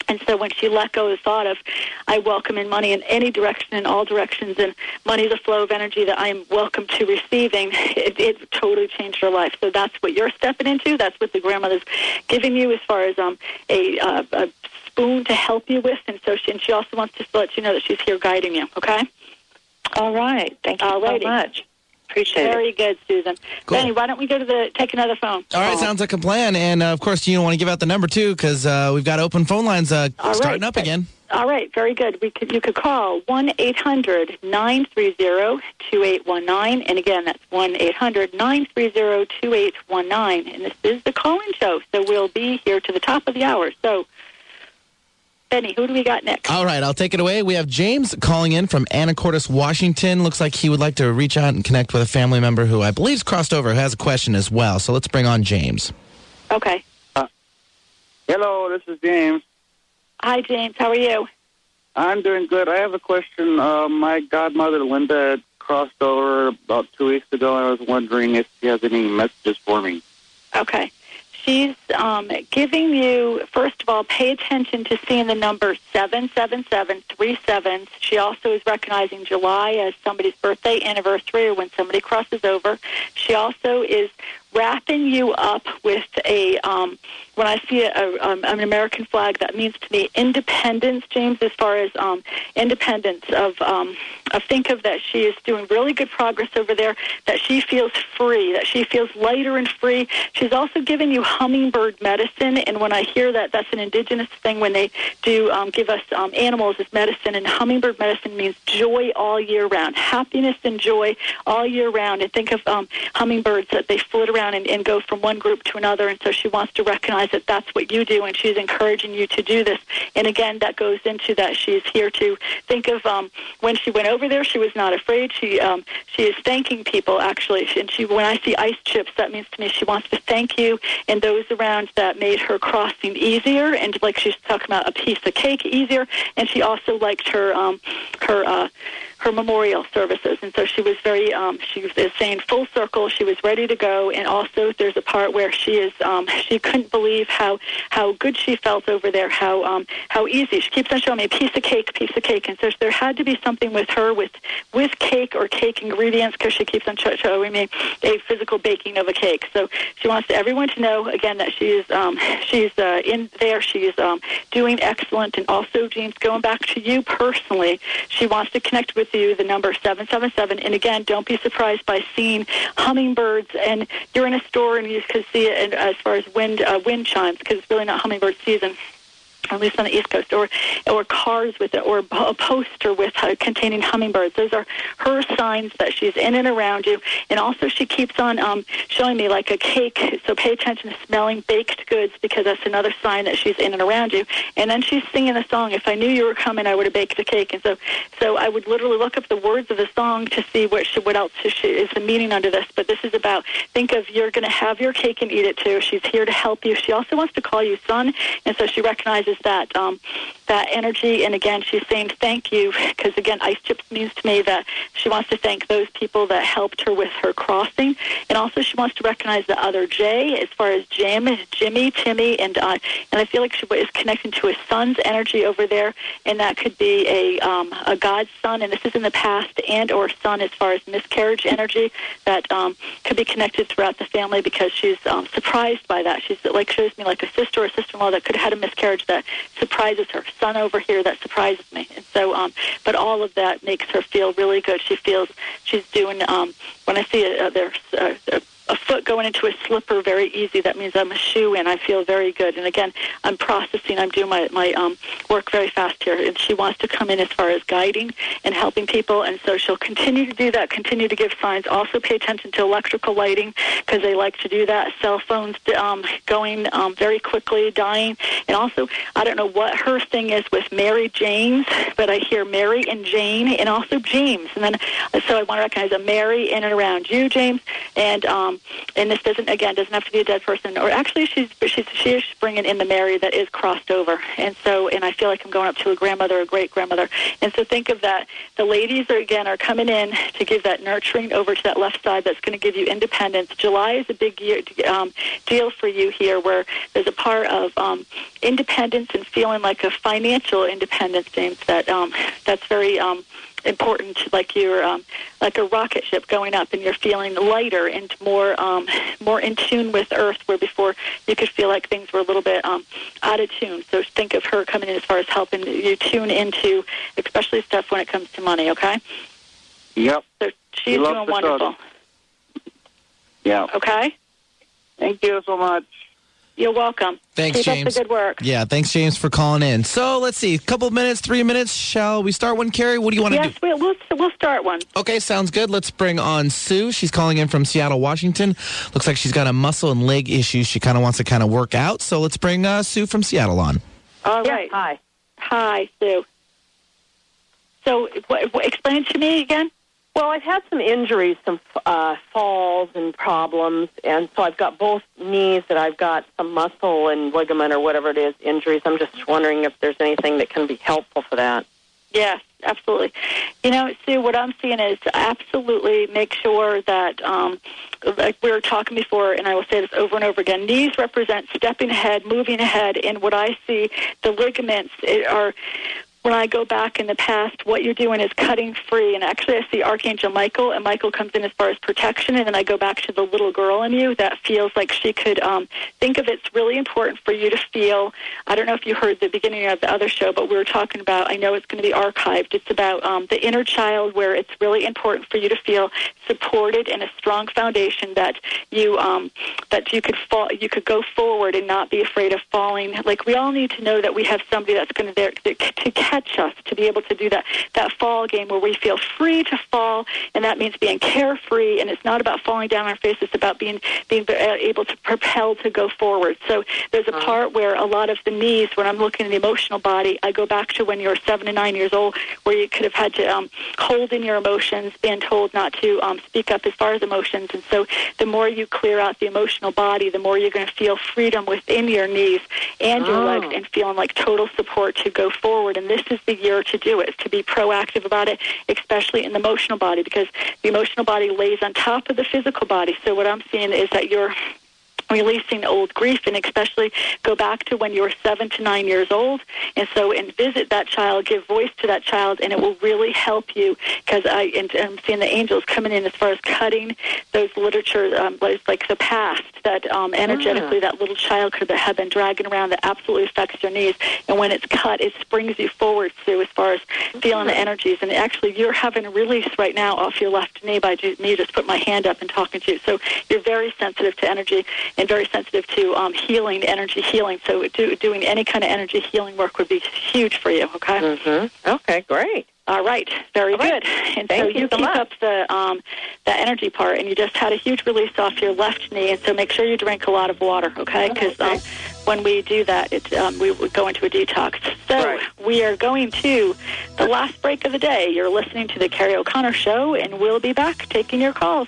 and so when she let go of the thought of, I welcome in money in any direction, in all directions, and money is a flow of energy that I am welcome to receiving, <laughs> it, it totally changed her life. So that's what you're stepping into. That's what the grandmother's giving you as far as um, a, uh, a spoon to help you with. And so she, and she also wants to let you know that she's here guiding you, okay? All right. Thank you Alrighty. so much. Appreciate Very it. good, Susan. Benny, why don't we go to the take another phone? All right, sounds like a plan. And uh, of course, you want to give out the number too, because uh, we've got open phone lines uh, All right. starting up again. All right, very good. We could, you could call one eight hundred nine three zero two eight one nine, and again, that's one eight hundred nine three zero two eight one nine. And this is the call-in show, so we'll be here to the top of the hour. So, Benny, who do we got next? All right, I'll take it away. We have James calling in from Anacortes, Washington. Looks like he would like to reach out and connect with a family member who I believe's crossed over, who has a question as well. So let's bring on James. Okay. Hello, this is James. Hi, James. How are you? I'm doing good. I have a question. Uh, my godmother, Linda, crossed over about two weeks ago, and I was wondering if she has any messages for me. Okay. She's um, giving you, first of all, pay attention to seeing the number 77737. She also is recognizing July as somebody's birthday anniversary or when somebody crosses over. She also is wrapping you up with a um, when I see a, um, an American flag, that means to me independence, James. As far as um, independence of, um, I think of that she is doing really good progress over there. That she feels free, that she feels lighter and free. She's also giving you hummingbird medicine, and when I hear that, that's an indigenous thing. When they do um, give us um, animals as medicine, and hummingbird medicine means joy all year round, happiness and joy all year round. And think of um, hummingbirds that they flit around and, and go from one group to another, and so she wants to recognize that that's what you do, and she's encouraging you to do this. And again, that goes into that she's here to think of um, when she went over there. She was not afraid. She um, she is thanking people actually, and she when I see ice chips, that means to me she wants to thank you and those around that made her crossing easier, and like she's talking about a piece of cake easier, and she also liked her um, her. Uh, her memorial services, and so she was very. Um, she was saying full circle. She was ready to go, and also there's a part where she is. Um, she couldn't believe how how good she felt over there. How um, how easy. She keeps on showing me a piece of cake, piece of cake, and so there had to be something with her with with cake or cake ingredients because she keeps on showing me a physical baking of a cake. So she wants everyone to know again that she is um, she's uh, in there. She is um, doing excellent, and also James, going back to you personally, she wants to connect with you, the number 777. And again, don't be surprised by seeing hummingbirds and you're in a store and you can see it as far as wind, uh, wind chimes because it's really not hummingbird season at least on the East Coast, or or cars with it, or a poster with uh, containing hummingbirds. Those are her signs that she's in and around you. And also, she keeps on um, showing me like a cake. So pay attention to smelling baked goods because that's another sign that she's in and around you. And then she's singing a song. If I knew you were coming, I would have baked a cake. And so, so I would literally look up the words of the song to see what she, what else she, is the meaning under this. But this is about think of you're going to have your cake and eat it too. She's here to help you. She also wants to call you son, and so she recognizes that um, that energy. And again, she's saying thank you <laughs> because again, ice chips means to me that she wants to thank those people that helped her with her crossing, and also she wants to recognize the other J as far as Jim, Jimmy, Timmy, and uh, and I feel like she is connecting to a son's energy over there, and that could be a um, a God's son, and this is in the past, and or son as far as miscarriage energy that um, could be connected throughout the family because she's um, surprised by that. She's like shows me like a sister or sister-in-law that could have had a miscarriage that surprises her. Son over here that surprises me. And so, um, but all of that makes her feel really good. She feels she's doing. Um, when I see a, a, a a foot going into a slipper very easy. That means I'm a shoe in. I feel very good. And again, I'm processing. I'm doing my, my um, work very fast here. And she wants to come in as far as guiding and helping people. And so she'll continue to do that, continue to give signs. Also pay attention to electrical lighting because they like to do that. Cell phones um, going um, very quickly, dying. And also, I don't know what her thing is with Mary James, but I hear Mary and Jane and also James. And then, so I want to recognize a Mary in and around you, James. And, um, and this doesn't again doesn't have to be a dead person. Or actually she's she's she's bringing in the Mary that is crossed over. And so and I feel like I'm going up to a grandmother or a great grandmother and so think of that. The ladies are again are coming in to give that nurturing over to that left side that's going to give you independence. July is a big year, um, deal for you here where there's a part of um, independence and feeling like a financial independence James that um, that's very um, important, like you're um, like a rocket ship going up, and you're feeling lighter and more um, more in tune with Earth, where before you could feel like things were a little bit um, out of tune. So think of her coming in as far as helping you tune into, especially stuff when it comes to money. Okay. Yep. So she's doing wonderful. Yeah. Okay. Thank you so much. You're welcome. Thanks, Keep James. Up the good work. Yeah, thanks, James, for calling in. So let's see, a couple of minutes, three minutes. Shall we start one, Kerrie? What do you want to yes, do? we'll, we'll we'll start one. Okay, sounds good. Let's bring on Sue. She's calling in from Seattle, Washington. Looks like she's got a muscle and leg issue. She kind of wants to kind of work out. So let's bring uh, Sue from Seattle on. All right. Hi. Hi, Sue. So, what, what, explain it to me again. Well, I've had some injuries, some uh, falls and problems, and so I've got both knees that I've got some muscle and ligament or whatever it is injuries. I'm just wondering if there's anything that can be helpful for that. Yes, absolutely. You know, Sue, what I'm seeing is absolutely make sure that, um, like we were talking before, and I will say this over and over again, knees represent stepping ahead, moving ahead, and what I see, the ligaments are when I go back in the past, what you're doing is cutting free. And actually, I see Archangel Michael, and Michael comes in as far as protection. And then I go back to the little girl in you that feels like she could um, think of it's really important for you to feel. I don't know if you heard the beginning of the other show, but we were talking about, I know it's going to be archived. It's about um, the inner child where it's really important for you to feel supported and a strong foundation that you um, that you could fall, you could go forward and not be afraid of falling. Like we all need to know that we have somebody that's going to there to catch us to be able to do that that fall game where we feel free to fall, and that means being carefree. And it's not about falling down on our face; it's about being being able to propel to go forward. So there's a part where a lot of the knees, when I'm looking at the emotional body, I go back to when you were seven and nine years old, where you could have had to um, hold in your emotions, being told not to um, speak up as far as emotions. And so the more you clear out the emotional body, the more you're going to feel freedom within your knees and your Oh. legs, and feeling like total support to go forward. And this is the year to do it, to be proactive about it, especially in the emotional body, because the emotional body lays on top of the physical body. So what I'm seeing is that you're releasing old grief and especially go back to when you were seven to nine years old. And so and visit that child give voice to that child and it will really help you. Because i and i'm seeing the angels coming in as far as cutting those literature um like the past that um energetically that little child could have been dragging around that absolutely affects your knees. And when it's cut it springs you forward sue as far as feeling the energies. And actually you're having a release right now off your left knee by me just put my hand up and talking to you. So you're very sensitive to energy and very sensitive to um, healing, energy healing. So do, doing any kind of energy healing work would be huge for you. Okay. Mm-hmm. Okay, great. All right, very All right. good. And Thank so you you so keep much. up the um, the energy part, and you just had a huge release off your left knee, and so make sure you drink a lot of water, okay? Because um, when we do that, it um, we go into a detox. So we are going to the last break of the day. You're listening to the Kerrie O'Connor Show, and we'll be back taking your calls.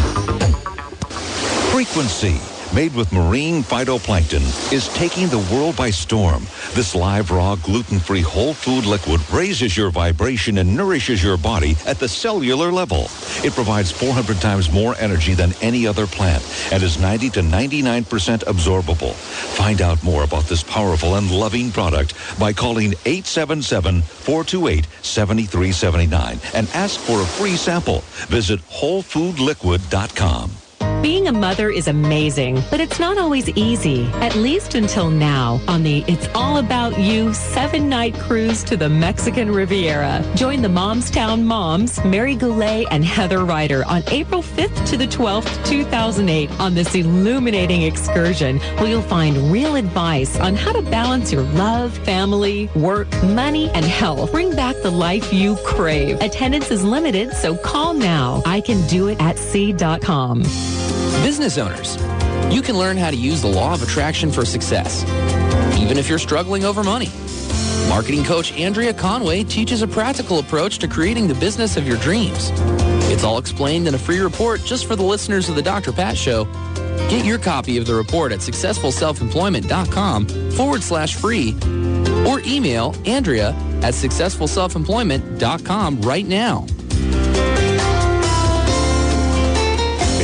Frequency, made with marine phytoplankton, is taking the world by storm. This live, raw, gluten-free whole food liquid raises your vibration and nourishes your body at the cellular level. It provides 400 times more energy than any other plant and is 90 to 99% absorbable. Find out more about this powerful and loving product by calling 877-428-7379 and ask for a free sample. Visit wholefoodliquid.com. Being a mother is amazing, but it's not always easy, at least until now on the It's All About You seven night cruise to the Mexican Riviera. Join the Momstown Moms, Mary Goulet and Heather Reider on April 5th to the 12th, 2008 on this illuminating excursion where you'll find real advice on how to balance your love, family, work, money, and health. Bring back the life you crave. Attendance is limited, so call now. I can do it at sea.com. Business owners, you can learn how to use the law of attraction for success, even if you're struggling over money. Marketing coach Andrea Conway teaches a practical approach to creating the business of your dreams. It's all explained in a free report just for the listeners of the Dr. Pat Show. Get your copy of the report at successfulselfemployment.com forward slash free or email Andrea at successfulselfemployment.com right now.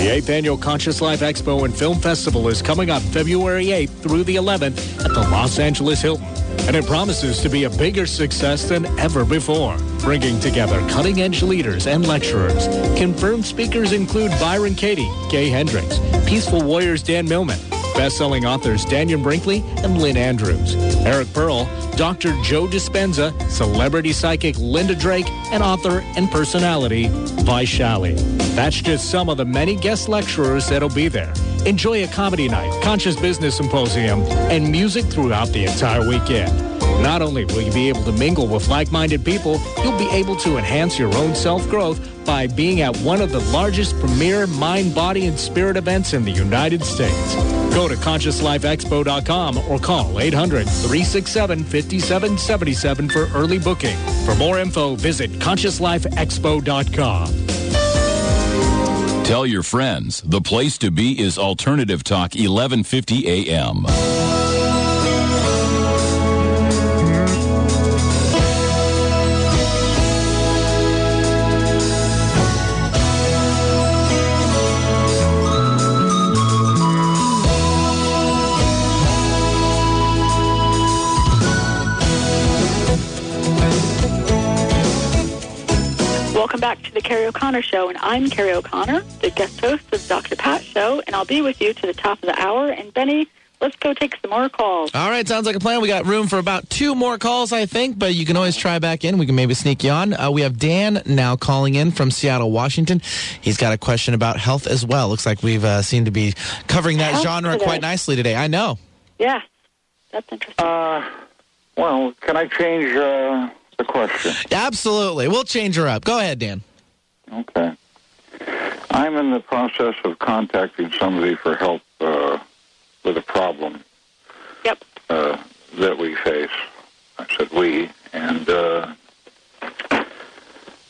The 8th Annual Conscious Life Expo and Film Festival is coming up February 8th through the 11th at the Los Angeles Hilton. And it promises to be a bigger success than ever before, bringing together cutting-edge leaders and lecturers. Confirmed speakers include Byron Katie, Gay Hendricks, Peaceful Warriors Dan Millman, best-selling authors Dannion Brinkley and Lynn Andrews, Eric Pearl, Dr. Joe Dispenza, celebrity psychic Linda Drake, and author and personality Vaishali. That's just some of the many guest lecturers that'll be there. Enjoy a comedy night, conscious business symposium, and music throughout the entire weekend. Not only will you be able to mingle with like-minded people, you'll be able to enhance your own self-growth by being at one of the largest premier mind, body, and spirit events in the United States. Go to ConsciousLifeExpo.com or call 800-367-5777 for early booking. For more info, visit ConsciousLifeExpo.com. Tell your friends the place to be is Alternative Talk 1150 AM. Kerrie O'Connor Show, and I'm Kerrie O'Connor, the guest host of Dr. Pat Show, and I'll be with you to the top of the hour. And Benny, let's go take some more calls. All right, sounds like a plan. We got room for about two more calls, I think, but you can always try back in. We can maybe sneak you on. Uh, we have Dan now calling in from Seattle, Washington. He's got a question about health as well. Looks like we've uh, seemed to be covering that Health genre today. quite nicely today. I know. Yeah, that's interesting. Uh, well, can I change uh, the question? Absolutely. We'll change her up. Go ahead, Dan. Okay. I'm in the process of contacting somebody for help uh, with a problem yep. uh, that we face. I said we, and uh,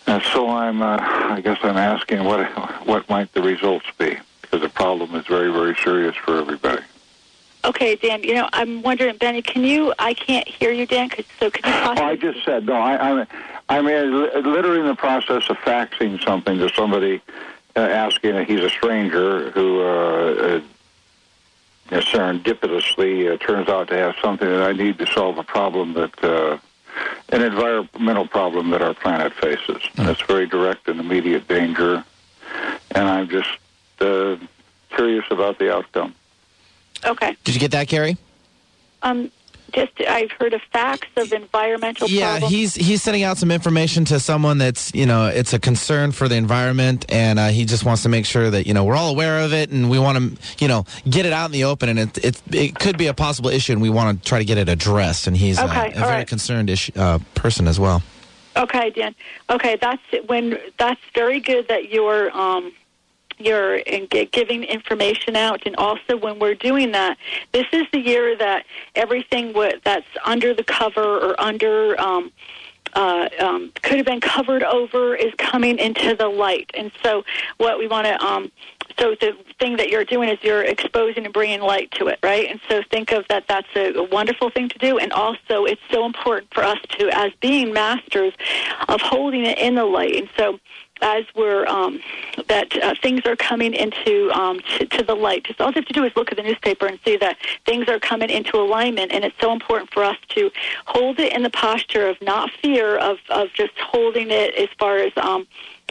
and so I'm. Uh, I guess I'm asking what what might the results be because the problem is very very serious for everybody. Okay, Dan, you know, I'm wondering, Benny, can you, I can't hear you, Dan, so could you Oh. I just said no. I, I'm I'm in, literally in the process of faxing something to somebody, uh, asking. He's a stranger who uh, uh, serendipitously uh, turns out to have something that I need to solve a problem that uh, an environmental problem that our planet faces. And it's very direct and immediate danger, and I'm just uh, curious about the outcome. Okay. Did you get that, Kerrie? Um, just, I've heard of facts of environmental Yeah, problems. he's he's sending out some information to someone that's you know it's a concern for the environment, and uh, he just wants to make sure that you know we're all aware of it, and we want to you know get it out in the open, and it it, it could be a possible issue, and we want to try to get it addressed, and he's uh, Okay, a very right. concerned issue, uh, person as well. Okay, Dan. Okay, that's when that's very good that you're um, you're in, giving information out, and also when we're doing that, this is the year that everything that's under the cover or under um, uh, um, could have been covered over is coming into the light, and so what we want to. Um, so the thing that you're doing is you're exposing and bringing light to it, right? And so think of that. That's a, a wonderful thing to do, and also it's so important for us to, as being masters, of holding it in the light. And so as we're um, that uh, things are coming into um, to, to the light. Just all you have to do is look at the newspaper and see that things are coming into alignment, and it's so important for us to hold it in the posture of not fear, of of just holding it as far as. Um,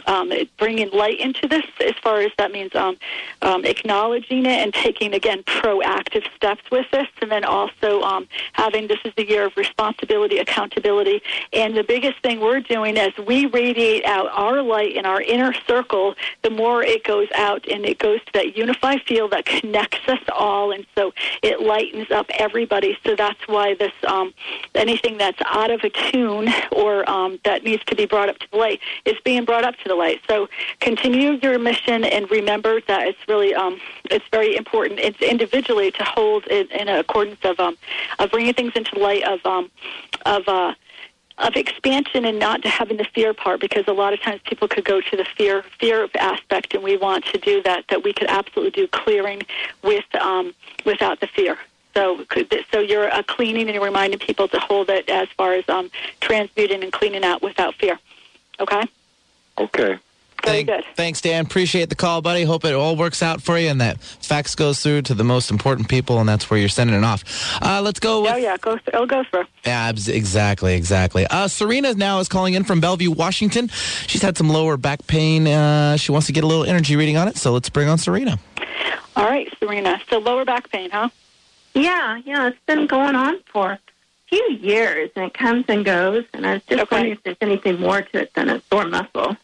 um, bringing light into this, as far as that means um, um, acknowledging it and taking, again, proactive steps with this, and then also um, having this is the year of responsibility, accountability. And the biggest thing we're doing as we radiate out our light in our inner circle, the more it goes out and it goes to that unified field that connects us all. And so it lightens up everybody. So that's why this, um, anything that's out of a tune or um, that needs to be brought up to the light is being brought up to the light. So continue your mission and remember that it's really um, it's very important. It's individually to hold it in accordance of um, of bringing things into light of um, of uh, of expansion and not to having the fear part because a lot of times people could go to the fear fear aspect and we want to do that that we could absolutely do clearing with um, without the fear. So, so you're uh, cleaning and reminding people to hold it as far as um, transmuting and cleaning out without fear. Okay. Okay. Very good. Thanks, Dan. Appreciate the call, buddy. Hope it all works out for you and that fax goes through to the most important people, and that's where you're sending it off. Uh, let's go with. Oh yeah, go it'll go through. Abs, exactly, exactly. Uh, Serena now is calling in from Bellevue, Washington. She's had some lower back pain. Uh, she wants to get a little energy reading on it, so let's bring on Serena. All right, Serena. So lower back pain, huh? Yeah, yeah, it's been going on for a few years, and it comes and goes. And I was just wondering if there's anything more to it than a sore muscle.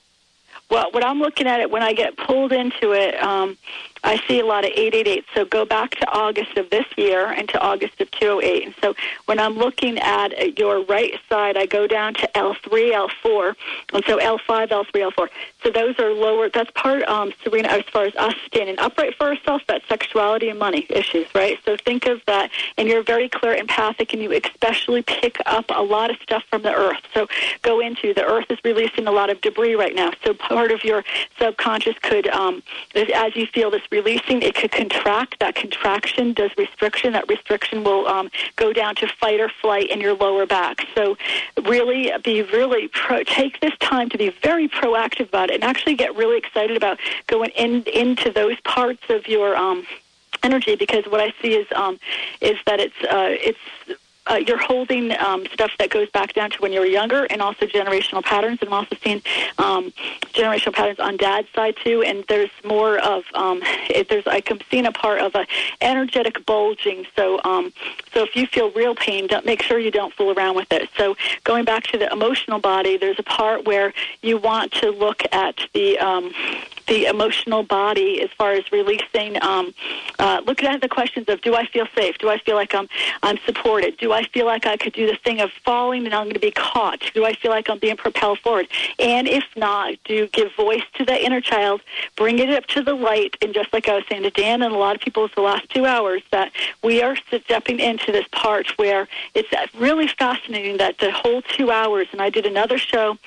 Well, what I'm looking at it when I get pulled into it, um, I see a lot of 888. So go back to August of this year and to August of 208. And so when I'm looking at your right side, I go down to L3, L4, and so L5, L3, L4. So those are lower. That's part, um, Serena, as far as us standing upright for ourselves. That's sexuality and money issues, right? So think of that, and you're very clear empathic, and you especially pick up a lot of stuff from the earth. So go into the earth is releasing a lot of debris right now. So part of your subconscious could, um, as you feel this releasing, it could contract. That contraction does restriction. That restriction will um, go down to fight or flight in your lower back. So really be really pro- take this time to be very proactive about it and actually get really excited about going in into those parts of your um, energy because what I see is um, is that it's uh, it's uh, you're holding um, stuff that goes back down to when you were younger, and also generational patterns. And I'm also seeing um, generational patterns on Dad's side too. And there's more of um, there's like I'm seeing a part of a energetic bulging. So um, so if you feel real pain, don't make sure you don't fool around with it. So going back to the emotional body, there's a part where you want to look at the um, the emotional body as far as releasing. Um, uh, looking at the questions of Do I feel safe? Do I feel like I'm I'm supported? Do I feel like I could do the thing of falling and I'm going to be caught? Do I feel like I'm being propelled forward? And if not, do give voice to the inner child, bring it up to the light, and just like I was saying to Dan and a lot of people the last two hours, that we are stepping into this part where it's really fascinating that the whole two hours, and I did another show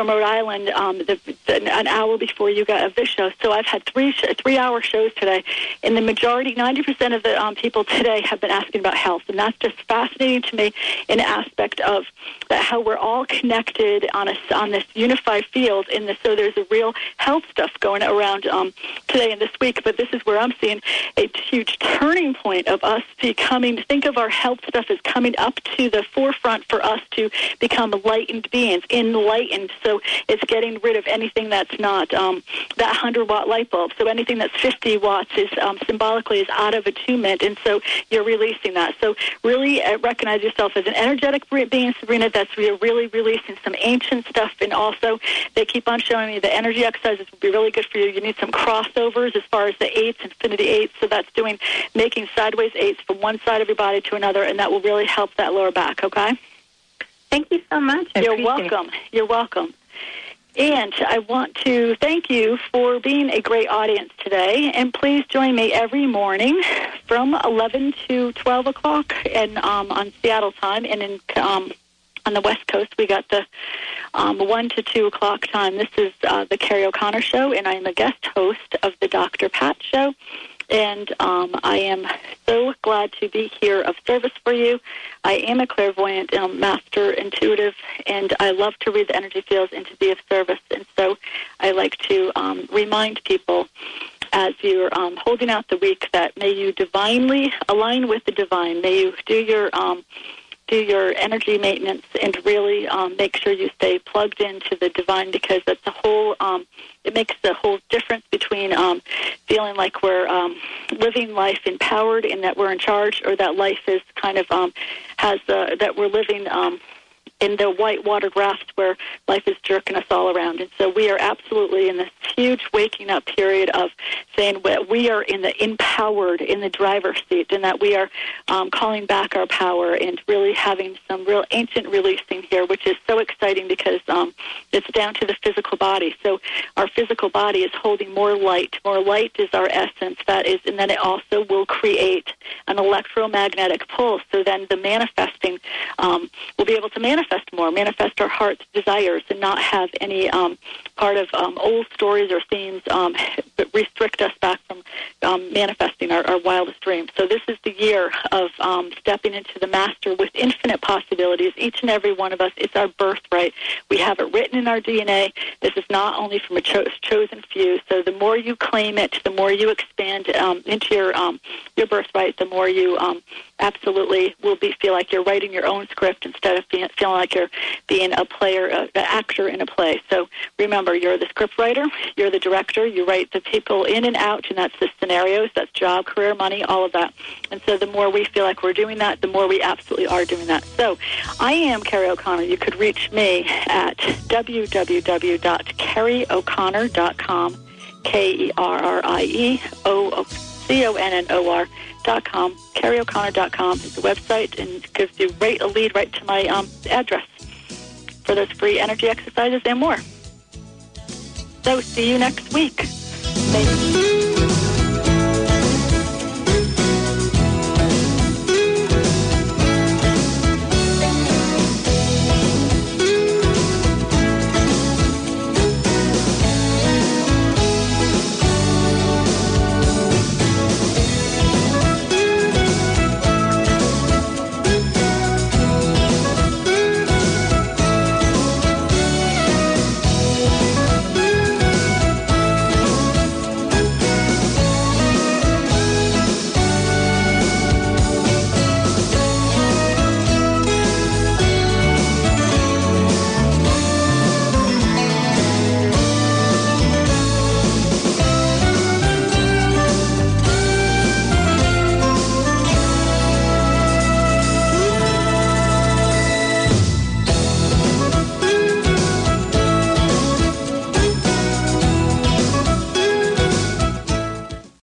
from Rhode Island um, the, the, an hour before you got this show. So I've had three sh- three hour shows today, and the majority, ninety percent of the um, people today have been asking about health, and that's just fascinating to me. An aspect of how we're all connected on a on this unified field. In this, so there's a real health stuff going around um, today and this week. But this is where I'm seeing a huge turning point of us becoming. Think of our health stuff as coming up to the forefront for us to become enlightened beings, enlightened so it's getting rid of anything that's not um, that 100 watt light bulb. So anything that's 50 watts is um, symbolically is out of attunement, and so you're releasing that. So really uh, recognize yourself as an energetic being, Sabrina. That's you're really releasing some ancient stuff, and also they keep on showing me the energy exercises will be really good for you. You need some crossovers as far as the eights, infinity eights. So that's doing making sideways eights from one side of your body to another, and that will really help that lower back. Okay. Thank you so much. I You're welcome. It. You're welcome. And I want to thank you for being a great audience today. And please join me every morning from 11 to 12 o'clock and um, on Seattle time. And in um, on the West Coast, we got the um, 1 to 2 o'clock time. This is uh, the Kerrie O'Connor Show, and I'm the guest host of the Dr. Pat Show and um, I am so glad to be here of service for you. I am a clairvoyant um, master intuitive, and I love to read the energy fields and to be of service. And so I like to um, remind people as you're um, holding out the week that may you divinely align with the divine. May you do your um, do your energy maintenance and really um, make sure you stay plugged into the divine because that's a whole um, it makes the whole difference between um, feeling like we're um, living life empowered and that we're in charge or that life is kind of um, has uh, that we're living um, in the white water raft where life is jerking us all around. And so we are absolutely in this huge waking up period of saying we are in the empowered, in the driver's seat, and that we are um, calling back our power and really having some real ancient releasing here, which is so exciting because um, it's down to the physical body. So our physical body is holding more light. More light is our essence. That is, and then it also will create an electromagnetic pulse. So then the manifesting um, will be able to manifest manifest more, manifest our heart's desires, and not have any um, part of um, old stories or themes um, restrict us back from um, manifesting our, our wildest dreams. So this is the year of um, stepping into the master with infinite possibilities. Each and every one of us, it's our birthright. We have it written in our DNA. This is not only from a cho- chosen few. So the more you claim it, the more you expand um, into your um, your birthright, the more you um, absolutely will be feel like you're writing your own script instead of feeling like you're being a player, uh, an actor in a play. So remember, you're the script writer, you're the director, you write the people in and out, and that's the scenarios, that's job, career, money, all of that. And so the more we feel like we're doing that, the more we absolutely are doing that. So I am Kerrie O'Connor. You could reach me at www.kerrieoconnor.com K E R R I E O C O N N O R dot com. KerrieO'Connor dot com is the website and gives you right, a lead right to my um, address for those free energy exercises and more. So see you next week.